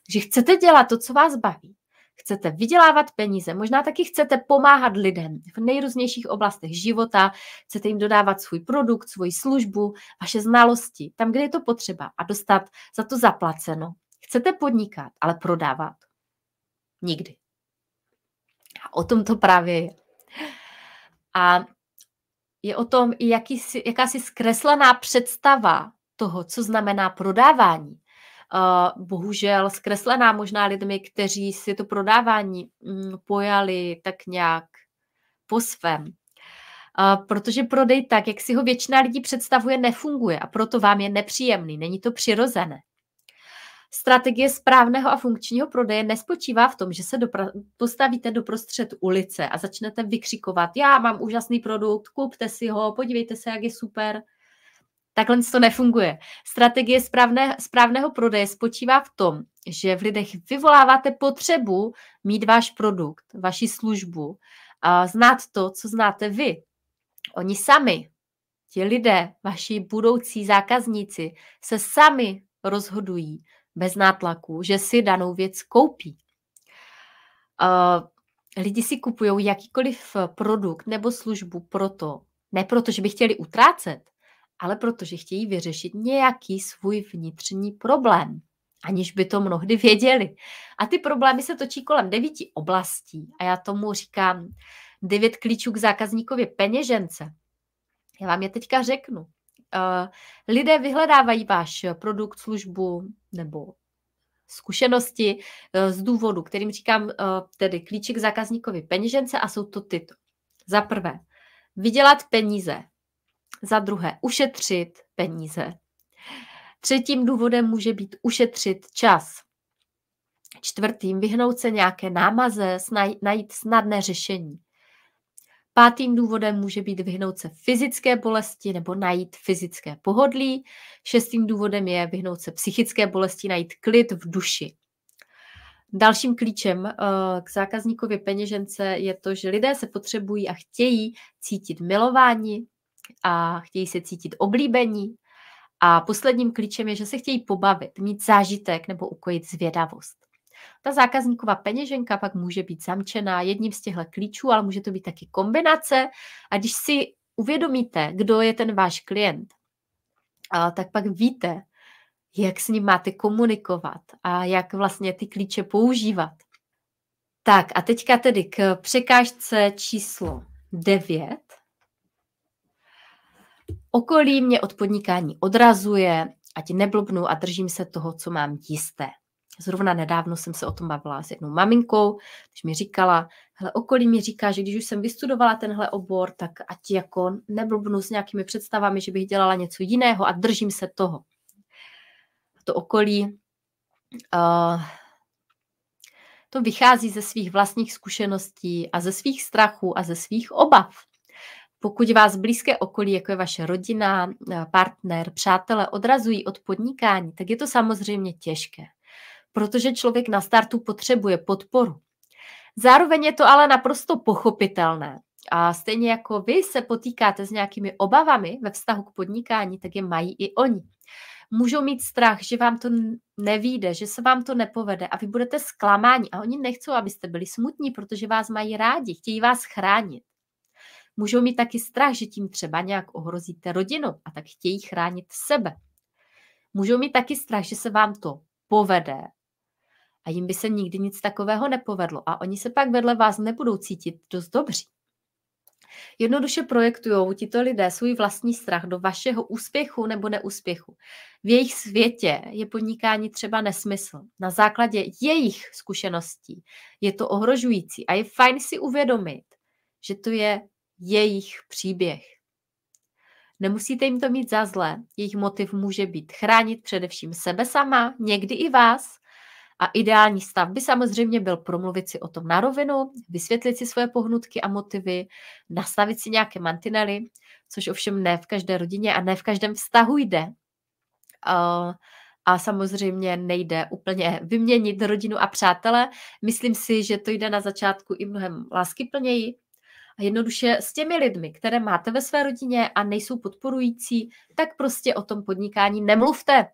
Takže chcete dělat to, co vás baví. Chcete vydělávat peníze, možná taky chcete pomáhat lidem v nejrůznějších oblastech života, chcete jim dodávat svůj produkt, svoji službu, vaše znalosti, tam, kde je to potřeba a dostat za to zaplaceno. Chcete podnikat, ale prodávat? Nikdy. O tom to právě je. A je o tom i jakýsi, jakási zkreslená představa toho, co znamená prodávání. Bohužel zkreslená možná lidmi, kteří si to prodávání um, pojali tak nějak po svém. Protože prodej tak, jak si ho většina lidí představuje, nefunguje a proto vám je nepříjemný, není to přirozené. Strategie správného a funkčního prodeje nespočívá v tom, že se dopra- postavíte do prostřed ulice a začnete vykřikovat, já mám úžasný produkt, kupte si ho, podívejte se, jak je super. Takhle to nefunguje. Strategie správné, správného prodeje spočívá v tom, že v lidech vyvoláváte potřebu mít váš produkt, vaši službu, a znát to, co znáte vy. Oni sami, ti lidé, vaši budoucí zákazníci, se sami rozhodují, bez nátlaku, že si danou věc koupí. Uh, lidi si kupují jakýkoliv produkt nebo službu proto, ne proto, že by chtěli utrácet, ale proto, že chtějí vyřešit nějaký svůj vnitřní problém, aniž by to mnohdy věděli. A ty problémy se točí kolem devíti oblastí a já tomu říkám devět klíčů k zákazníkově peněžence. Já vám je teďka řeknu. Uh, lidé vyhledávají váš produkt, službu nebo zkušenosti uh, z důvodu, kterým říkám uh, tedy klíček zákazníkovi peněžence a jsou to tyto. Za prvé, vydělat peníze. Za druhé, ušetřit peníze. Třetím důvodem může být ušetřit čas. Čtvrtým, vyhnout se nějaké námaze, najít snadné řešení. Pátým důvodem může být vyhnout se fyzické bolesti nebo najít fyzické pohodlí. Šestým důvodem je vyhnout se psychické bolesti, najít klid v duši. Dalším klíčem eh, k zákazníkově peněžence je to, že lidé se potřebují a chtějí cítit milování a chtějí se cítit oblíbení. A posledním klíčem je, že se chtějí pobavit, mít zážitek nebo ukojit zvědavost. Ta zákazníková peněženka pak může být zamčená jedním z těchto klíčů, ale může to být taky kombinace. A když si uvědomíte, kdo je ten váš klient, tak pak víte, jak s ním máte komunikovat a jak vlastně ty klíče používat. Tak a teďka tedy k překážce číslo 9. Okolí mě od podnikání odrazuje, ať neblbnu a držím se toho, co mám jisté. Zrovna nedávno jsem se o tom bavila s jednou maminkou, když mi říkala, hele, okolí mi říká, že když už jsem vystudovala tenhle obor, tak ať jako neblbnu s nějakými představami, že bych dělala něco jiného a držím se toho. To okolí uh, to vychází ze svých vlastních zkušeností a ze svých strachů a ze svých obav. Pokud vás blízké okolí, jako je vaše rodina, partner, přátelé, odrazují od podnikání, tak je to samozřejmě těžké, protože člověk na startu potřebuje podporu. Zároveň je to ale naprosto pochopitelné. A stejně jako vy se potýkáte s nějakými obavami ve vztahu k podnikání, tak je mají i oni. Můžou mít strach, že vám to nevíde, že se vám to nepovede a vy budete zklamáni a oni nechcou, abyste byli smutní, protože vás mají rádi, chtějí vás chránit. Můžou mít taky strach, že tím třeba nějak ohrozíte rodinu a tak chtějí chránit sebe. Můžou mít taky strach, že se vám to povede a jim by se nikdy nic takového nepovedlo a oni se pak vedle vás nebudou cítit dost dobří. Jednoduše projektují tito lidé svůj vlastní strach do vašeho úspěchu nebo neúspěchu. V jejich světě je podnikání třeba nesmysl. Na základě jejich zkušeností je to ohrožující a je fajn si uvědomit, že to je jejich příběh. Nemusíte jim to mít za zlé. Jejich motiv může být chránit především sebe sama, někdy i vás, a ideální stav by samozřejmě byl promluvit si o tom na rovinu, vysvětlit si svoje pohnutky a motivy, nastavit si nějaké mantinely, což ovšem ne v každé rodině a ne v každém vztahu jde. A samozřejmě nejde úplně vyměnit rodinu a přátele. Myslím si, že to jde na začátku i mnohem láskyplněji. A jednoduše s těmi lidmi, které máte ve své rodině a nejsou podporující, tak prostě o tom podnikání nemluvte.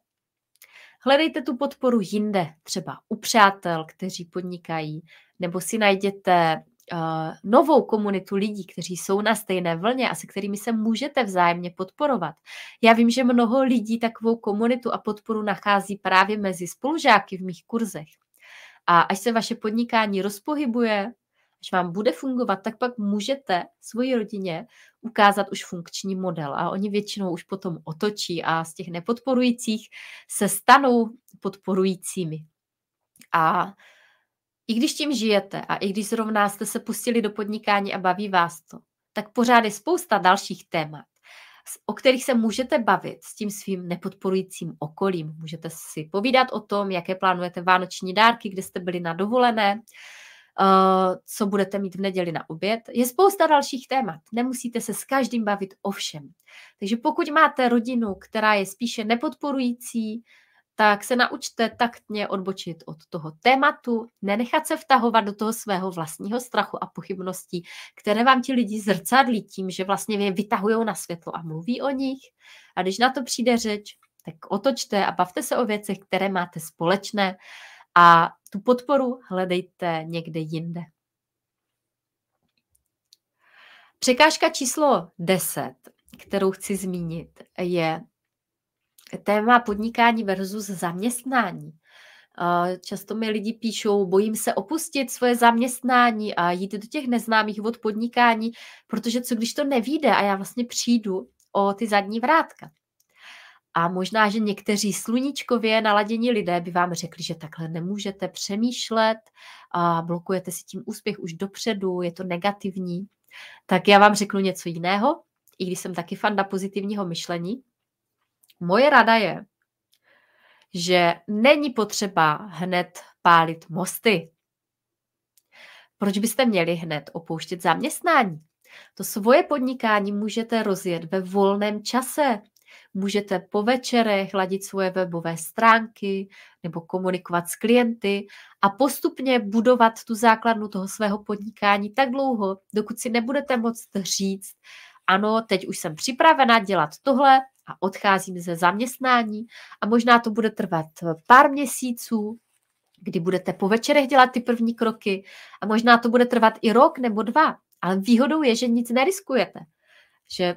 Hledejte tu podporu jinde, třeba u přátel, kteří podnikají, nebo si najděte uh, novou komunitu lidí, kteří jsou na stejné vlně a se kterými se můžete vzájemně podporovat. Já vím, že mnoho lidí takovou komunitu a podporu nachází právě mezi spolužáky v mých kurzech. A až se vaše podnikání rozpohybuje, až vám bude fungovat, tak pak můžete svoji rodině ukázat už funkční model a oni většinou už potom otočí a z těch nepodporujících se stanou podporujícími. A i když tím žijete a i když zrovna jste se pustili do podnikání a baví vás to, tak pořád je spousta dalších témat, o kterých se můžete bavit s tím svým nepodporujícím okolím. Můžete si povídat o tom, jaké plánujete vánoční dárky, kde jste byli na dovolené, co budete mít v neděli na oběd. Je spousta dalších témat. Nemusíte se s každým bavit o všem. Takže pokud máte rodinu, která je spíše nepodporující, tak se naučte taktně odbočit od toho tématu, nenechat se vtahovat do toho svého vlastního strachu a pochybností, které vám ti lidi zrcadlí tím, že vlastně je vytahují na světlo a mluví o nich. A když na to přijde řeč, tak otočte a bavte se o věcech, které máte společné a tu podporu hledejte někde jinde. Překážka číslo 10, kterou chci zmínit, je téma podnikání versus zaměstnání. Často mi lidi píšou, bojím se opustit svoje zaměstnání a jít do těch neznámých od podnikání, protože co když to nevíde a já vlastně přijdu o ty zadní vrátka. A možná, že někteří sluníčkově naladění lidé by vám řekli, že takhle nemůžete přemýšlet a blokujete si tím úspěch už dopředu, je to negativní. Tak já vám řeknu něco jiného, i když jsem taky fanda pozitivního myšlení. Moje rada je, že není potřeba hned pálit mosty. Proč byste měli hned opouštět zaměstnání? To svoje podnikání můžete rozjet ve volném čase, Můžete po večerech ladit svoje webové stránky nebo komunikovat s klienty a postupně budovat tu základnu toho svého podnikání tak dlouho, dokud si nebudete moct říct, ano, teď už jsem připravena dělat tohle a odcházím ze zaměstnání a možná to bude trvat pár měsíců, kdy budete po večerech dělat ty první kroky a možná to bude trvat i rok nebo dva. Ale výhodou je, že nic neriskujete. Že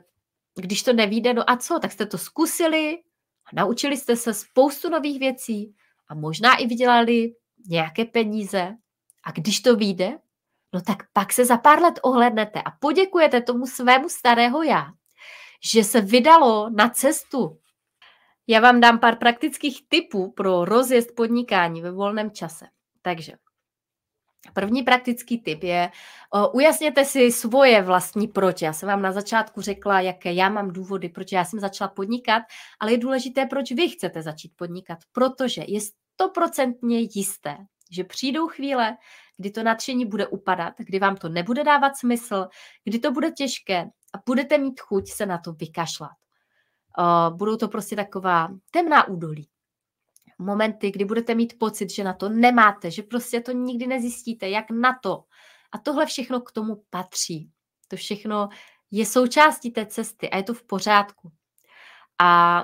když to nevíde, no a co, tak jste to zkusili, naučili jste se spoustu nových věcí a možná i vydělali nějaké peníze. A když to vyjde, no tak pak se za pár let ohlednete a poděkujete tomu svému starého já, že se vydalo na cestu. Já vám dám pár praktických tipů pro rozjezd podnikání ve volném čase. Takže První praktický tip je, ujasněte si svoje vlastní proč. Já jsem vám na začátku řekla, jaké já mám důvody, proč já jsem začala podnikat, ale je důležité, proč vy chcete začít podnikat, protože je stoprocentně jisté, že přijdou chvíle, kdy to nadšení bude upadat, kdy vám to nebude dávat smysl, kdy to bude těžké a budete mít chuť se na to vykašlat. Budou to prostě taková temná údolí. Momenty, kdy budete mít pocit, že na to nemáte, že prostě to nikdy nezjistíte, jak na to. A tohle všechno k tomu patří. To všechno je součástí té cesty a je to v pořádku. A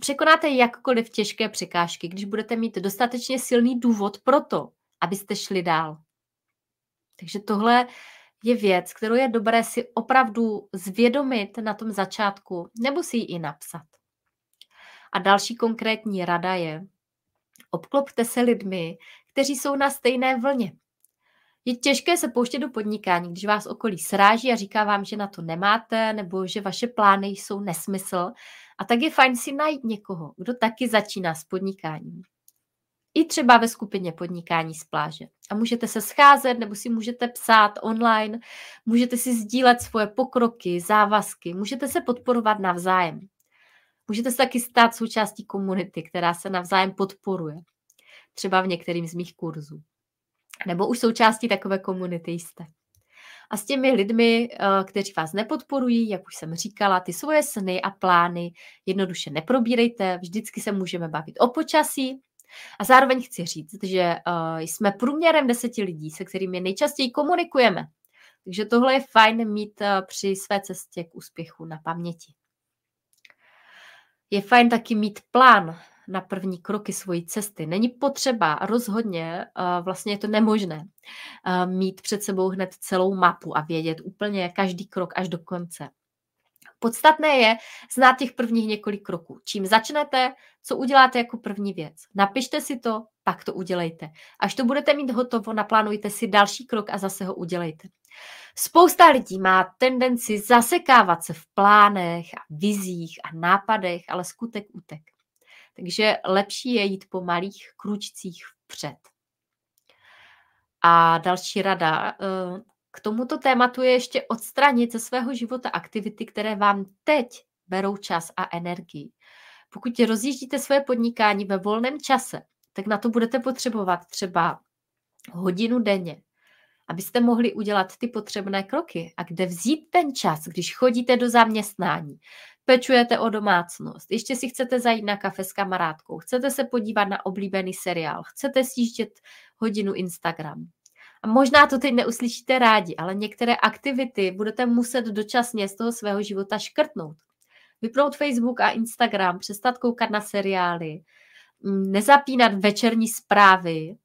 překonáte jakkoliv těžké překážky, když budete mít dostatečně silný důvod pro to, abyste šli dál. Takže tohle je věc, kterou je dobré si opravdu zvědomit na tom začátku, nebo si ji i napsat. A další konkrétní rada je, obklopte se lidmi, kteří jsou na stejné vlně. Je těžké se pouštět do podnikání, když vás okolí sráží a říká vám, že na to nemáte, nebo že vaše plány jsou nesmysl. A tak je fajn si najít někoho, kdo taky začíná s podnikáním. I třeba ve skupině podnikání z pláže. A můžete se scházet, nebo si můžete psát online, můžete si sdílet svoje pokroky, závazky, můžete se podporovat navzájem. Můžete se taky stát součástí komunity, která se navzájem podporuje. Třeba v některým z mých kurzů. Nebo už součástí takové komunity jste. A s těmi lidmi, eh, kteří vás nepodporují, jak už jsem říkala, ty svoje sny a plány jednoduše neprobírejte. Vždycky se můžeme bavit o počasí, a zároveň chci říct, že uh, jsme průměrem deseti lidí, se kterými nejčastěji komunikujeme. Takže tohle je fajn mít uh, při své cestě k úspěchu na paměti. Je fajn taky mít plán na první kroky svojí cesty. Není potřeba rozhodně, uh, vlastně je to nemožné, uh, mít před sebou hned celou mapu a vědět úplně každý krok až do konce. Podstatné je znát těch prvních několik kroků. Čím začnete, co uděláte jako první věc. Napište si to, pak to udělejte. Až to budete mít hotovo, naplánujte si další krok a zase ho udělejte. Spousta lidí má tendenci zasekávat se v plánech a vizích a nápadech, ale skutek utek. Takže lepší je jít po malých kručcích vpřed. A další rada, eh, k tomuto tématu je ještě odstranit ze svého života aktivity, které vám teď berou čas a energii. Pokud rozjíždíte své podnikání ve volném čase, tak na to budete potřebovat třeba hodinu denně, abyste mohli udělat ty potřebné kroky. A kde vzít ten čas, když chodíte do zaměstnání, pečujete o domácnost, ještě si chcete zajít na kafe s kamarádkou, chcete se podívat na oblíbený seriál, chcete sjíždět hodinu Instagram. A možná to teď neuslyšíte rádi, ale některé aktivity budete muset dočasně z toho svého života škrtnout. Vypnout Facebook a Instagram, přestat koukat na seriály, mm, nezapínat večerní zprávy,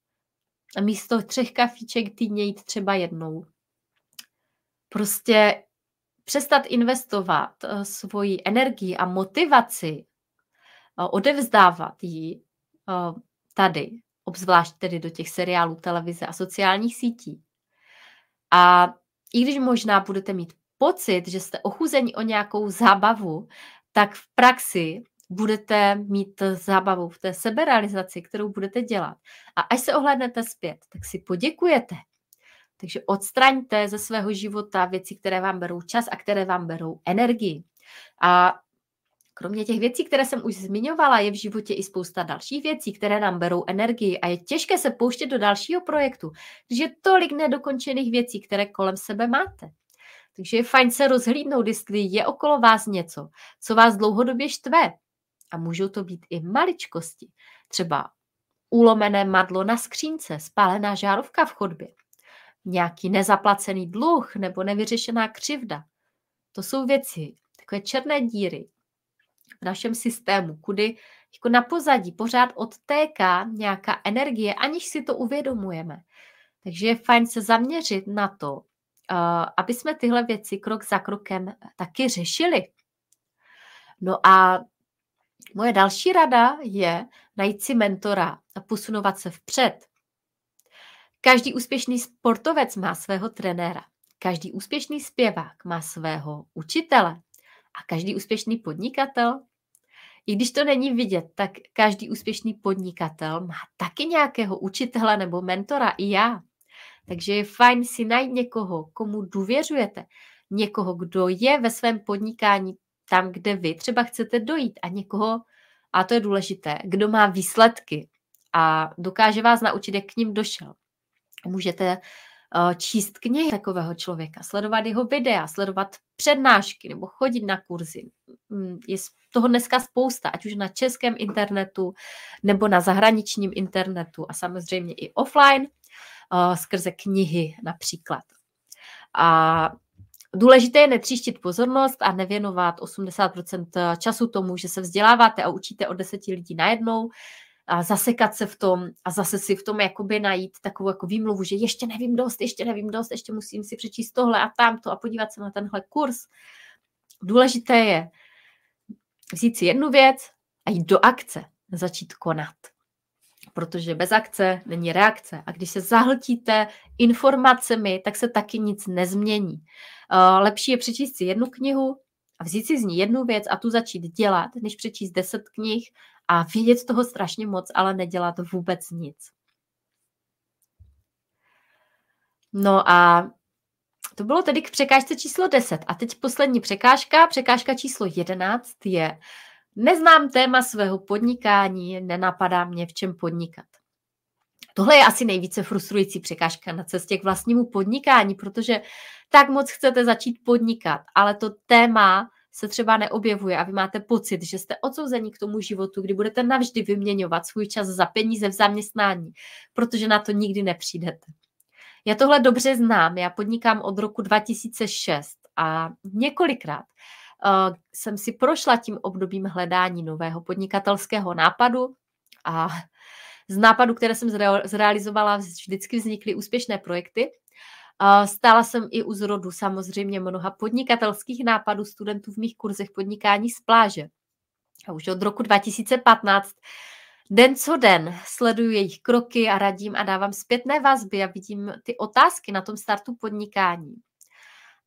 a místo třech kafíček týdně jít třeba jednou. Prostě přestat investovat eh, svoji energii a motivaci, odevzdávat ji eh, tady obzvlášť tedy do těch seriálů, televize a sociálních sítí. A i když možná budete mít pocit, že jste ochuzeni o nějakou zábavu, tak v praxi budete mít zábavu v té seberealizaci, kterou budete dělat. A až se ohlednete zpět, tak si poděkujete. Takže odstraňte ze svého života věci, které vám berou čas a které vám berou energii. A Kromě těch věcí, které jsem už zmiňovala, je v životě i spousta dalších věcí, které nám berou energii a je těžké se pouštět do dalšího projektu, když je tolik nedokončených věcí, které kolem sebe máte. Takže je fajn se rozhlídnout, jestli je okolo vás něco, co vás dlouhodobě štve. A můžou to být i maličkosti. Třeba ulomené madlo na skřínce, spálená žárovka v chodbě, nějaký nezaplacený dluh nebo nevyřešená křivda. To jsou věci, takové černé díry, v našem systému, kudy jako na pozadí pořád odtéká nějaká energie, aniž si to uvědomujeme. Takže je fajn se zaměřit na to, aby jsme tyhle věci krok za krokem taky řešili. No a moje další rada je najít si mentora a posunovat se vpřed. Každý úspěšný sportovec má svého trenéra. Každý úspěšný zpěvák má svého učitele. A každý úspěšný podnikatel i když to není vidět, tak každý úspěšný podnikatel má taky nějakého učitele nebo mentora, i já. Takže je fajn si najít někoho, komu důvěřujete, někoho, kdo je ve svém podnikání tam, kde vy třeba chcete dojít a někoho, a to je důležité, kdo má výsledky a dokáže vás naučit, jak k ním došel. Můžete číst knihy takového člověka, sledovat jeho videa, sledovat přednášky nebo chodit na kurzy. Mm, je toho dneska spousta, ať už na českém internetu nebo na zahraničním internetu a samozřejmě i offline, uh, skrze knihy například. A Důležité je netříštit pozornost a nevěnovat 80% času tomu, že se vzděláváte a učíte o deseti lidí najednou, a zasekat se v tom a zase si v tom jakoby najít takovou jako výmluvu, že ještě nevím dost, ještě nevím dost, ještě musím si přečíst tohle a tamto a podívat se na tenhle kurz. Důležité je vzít si jednu věc a jít do akce, začít konat. Protože bez akce není reakce. A když se zahltíte informacemi, tak se taky nic nezmění. Lepší je přečíst si jednu knihu a vzít si z ní jednu věc a tu začít dělat, než přečíst deset knih a vědět toho strašně moc, ale nedělat vůbec nic. No a to bylo tedy k překážce číslo 10. A teď poslední překážka, překážka číslo 11 je neznám téma svého podnikání, nenapadá mě v čem podnikat. Tohle je asi nejvíce frustrující překážka na cestě k vlastnímu podnikání, protože tak moc chcete začít podnikat, ale to téma se třeba neobjevuje a vy máte pocit, že jste odsouzeni k tomu životu, kdy budete navždy vyměňovat svůj čas za peníze v zaměstnání, protože na to nikdy nepřijdete. Já tohle dobře znám, já podnikám od roku 2006 a několikrát uh, jsem si prošla tím obdobím hledání nového podnikatelského nápadu a z nápadu, které jsem zrealizovala, vždycky vznikly úspěšné projekty Stála jsem i u zrodu samozřejmě mnoha podnikatelských nápadů studentů v mých kurzech podnikání z pláže. A už od roku 2015 den co den sleduju jejich kroky a radím a dávám zpětné vazby a vidím ty otázky na tom startu podnikání.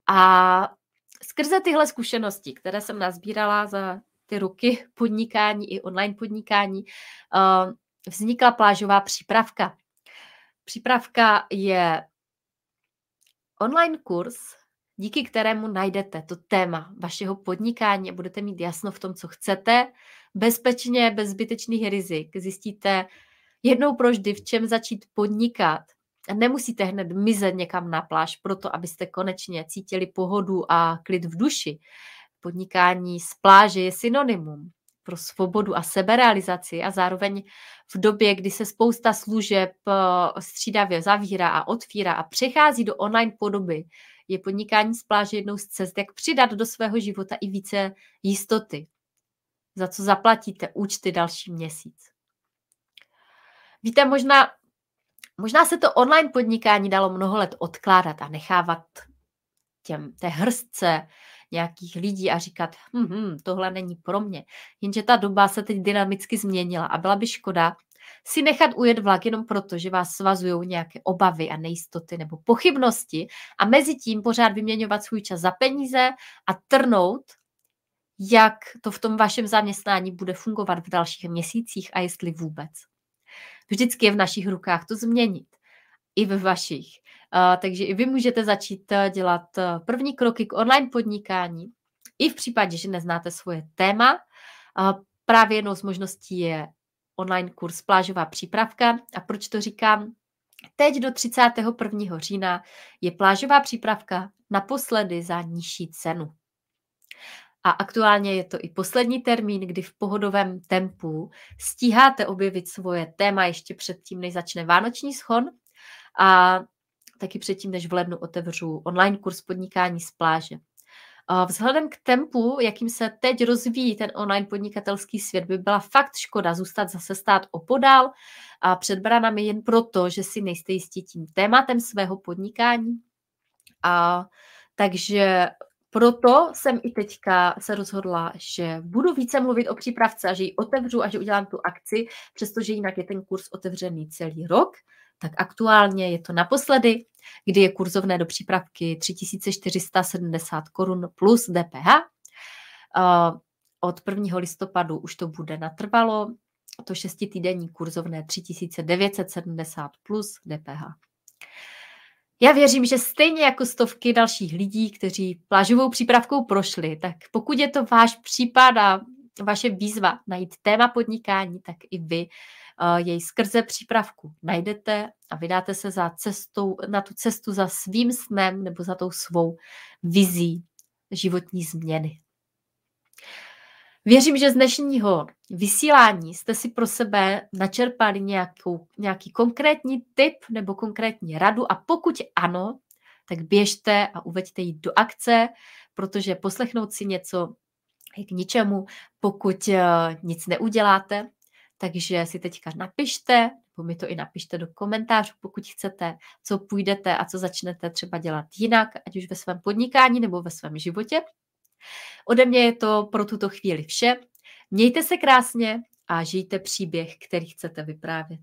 A skrze tyhle zkušenosti, které jsem nazbírala za ty roky podnikání i online podnikání, vznikla plážová přípravka. Přípravka je online kurz, díky kterému najdete to téma vašeho podnikání a budete mít jasno v tom, co chcete, bezpečně, bez zbytečných rizik. Zjistíte jednou proždy, v čem začít podnikat. A nemusíte hned mizet někam na pláž, proto abyste konečně cítili pohodu a klid v duši. Podnikání z pláže je synonymum pro svobodu a seberealizaci a zároveň v době, kdy se spousta služeb eh, střídavě zavírá a otvírá a přechází do online podoby, je podnikání z pláže jednou z cest, jak přidat do svého života i více jistoty, za co zaplatíte účty další měsíc. Víte, možná, možná se to online podnikání dalo mnoho let odkládat a nechávat těm, té hrstce nějakých lidí a říkat, hm, hm, tohle není pro mě. Jenže ta doba se teď dynamicky změnila a byla by škoda si nechat ujet vlak jenom proto, že vás svazují nějaké obavy a nejistoty nebo pochybnosti a mezi tím pořád vyměňovat svůj čas za peníze a trnout, jak to v tom vašem zaměstnání bude fungovat v dalších měsících a jestli vůbec. Vždycky je v našich rukách to změnit. I ve vašich. Takže i vy můžete začít eh, dělat eh, první kroky k online podnikání, i v případě, že neznáte svoje téma. Právě jednou z možností je online kurz Plážová přípravka. A proč to říkám? Teď do 31. října je plážová přípravka naposledy za nižší cenu. A aktuálně je to i poslední termín, kdy v pohodovém tempu stíháte objevit svoje téma ještě předtím, než začne vánoční schon. A taky předtím, než v lednu otevřu online kurz podnikání z pláže. Vzhledem k tempu, jakým se teď rozvíjí ten online podnikatelský svět, by byla fakt škoda zůstat zase stát opodál a před branami jen proto, že si nejste jistí tím tématem svého podnikání. A takže proto jsem i teďka se rozhodla, že budu více mluvit o přípravce a že ji otevřu a že udělám tu akci, přestože jinak je ten kurz otevřený celý rok tak aktuálně je to naposledy, kdy je kurzovné do přípravky 3470 korun plus DPH. Od 1. listopadu už to bude natrvalo, to šestitýdenní kurzovné 3970 plus DPH. Já věřím, že stejně jako stovky dalších lidí, kteří plážovou přípravkou prošli, tak pokud je to váš případ a vaše výzva najít téma podnikání, tak i vy uh, jej skrze přípravku najdete a vydáte se za cestou, na tu cestu za svým snem nebo za tou svou vizí životní změny. Věřím, že z dnešního vysílání jste si pro sebe načerpali nějakou, nějaký konkrétní tip nebo konkrétní radu a pokud ano, tak běžte a uveďte ji do akce, protože poslechnout si něco je k ničemu, pokud uh, nic neuděláte. Takže si teďka napište, nebo mi to i napište do komentářů, pokud chcete, co půjdete a co začnete třeba dělat jinak, ať už ve svém podnikání nebo ve svém životě. Ode mě je to pro tuto chvíli vše. Mějte se krásně a žijte příběh, který chcete vyprávět.